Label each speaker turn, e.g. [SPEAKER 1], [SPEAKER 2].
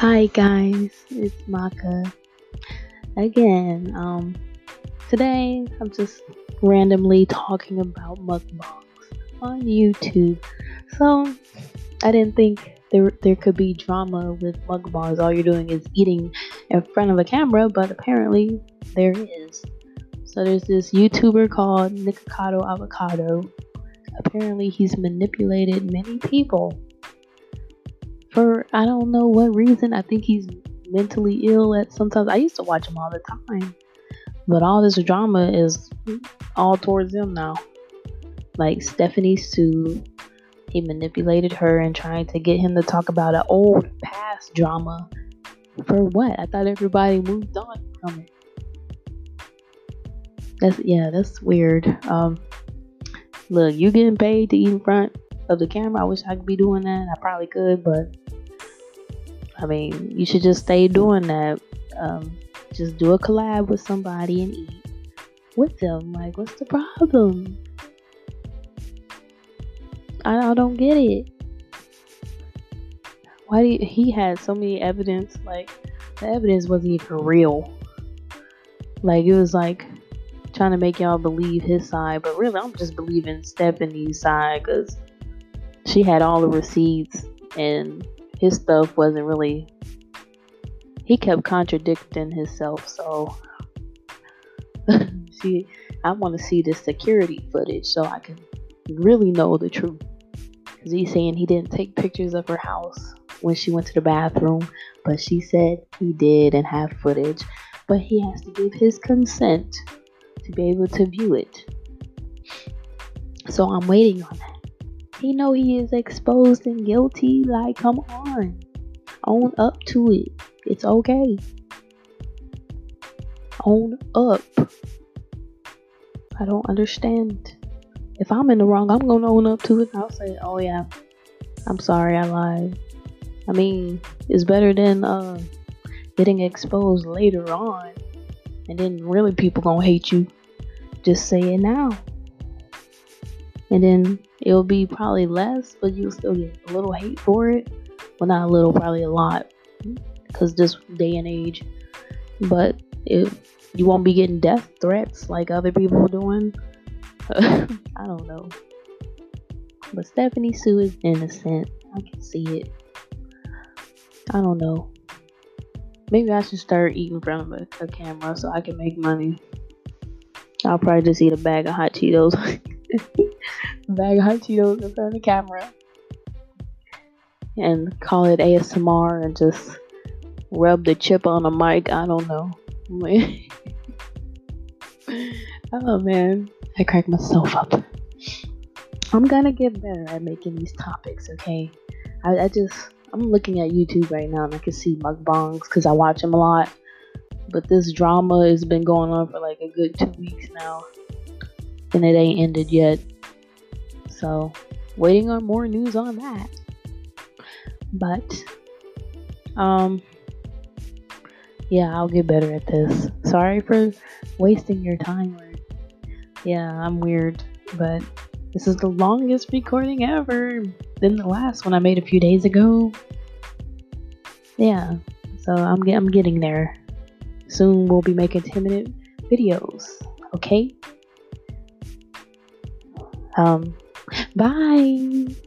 [SPEAKER 1] Hi guys, it's Maka again. Um, today I'm just randomly talking about mukbangs on YouTube. So I didn't think there there could be drama with mukbangs. All you're doing is eating in front of a camera, but apparently there is. So there's this YouTuber called Nikocado Avocado. Apparently he's manipulated many people for I don't know what reason. I think he's mentally ill at sometimes. I used to watch him all the time. But all this drama is all towards him now. Like Stephanie Soo, he manipulated her and trying to get him to talk about an old past drama. For what? I thought everybody moved on from it. That's yeah, that's weird. Um look, you getting paid to eat in front of the camera. I wish I could be doing that. I probably could, but I mean, you should just stay doing that. Um, just do a collab with somebody and eat with them. Like, what's the problem? I, I don't get it. Why do you, he had so many evidence? Like, the evidence wasn't even real. Like, it was like trying to make y'all believe his side, but really, I'm just believing Stephanie's side because she had all the receipts and his stuff wasn't really he kept contradicting himself. So see i want to see the security footage so i can really know the truth. Because he's saying he didn't take pictures of her house when she went to the bathroom but she said he did and have footage but he has to give his consent to be able to view it. So i'm waiting on that he know he is exposed and guilty. Like, come on. Own up to it. It's okay. Own up. I don't understand. If I'm in the wrong, I'm gonna own up to it. I'll say, oh yeah, I'm sorry, I lied. I mean, it's better than uh, getting exposed later on, and then really people gonna hate you. Just say it now and then it'll be probably less, but you'll still get a little hate for it. Well, not a little, probably a lot, because this day and age. But if you won't be getting death threats like other people are doing, I don't know. But Stephanie Soo is innocent. I can see it. I don't know. Maybe I should start eating in front of a, a camera so I can make money. I'll probably just eat a bag of hot Cheetos. bag hot Cheetos in front of the camera and call it ASMR and just rub the chip on the mic. I don't know. oh man, I crack myself up. I'm gonna get better at making these topics, okay? I, I just, I'm looking at YouTube right now and I can see mukbangs because I watch them a lot. But this drama has been going on for like a good two weeks now and it ain't ended yet. So, waiting on more news on that. But, um, yeah, I'll get better at this. Sorry for wasting your time. Yeah, I'm weird, but this is the longest recording ever than the last one I made a few days ago. Yeah, so I'm, I'm getting there. Soon we'll be making 10 minute videos, okay? Um, bye.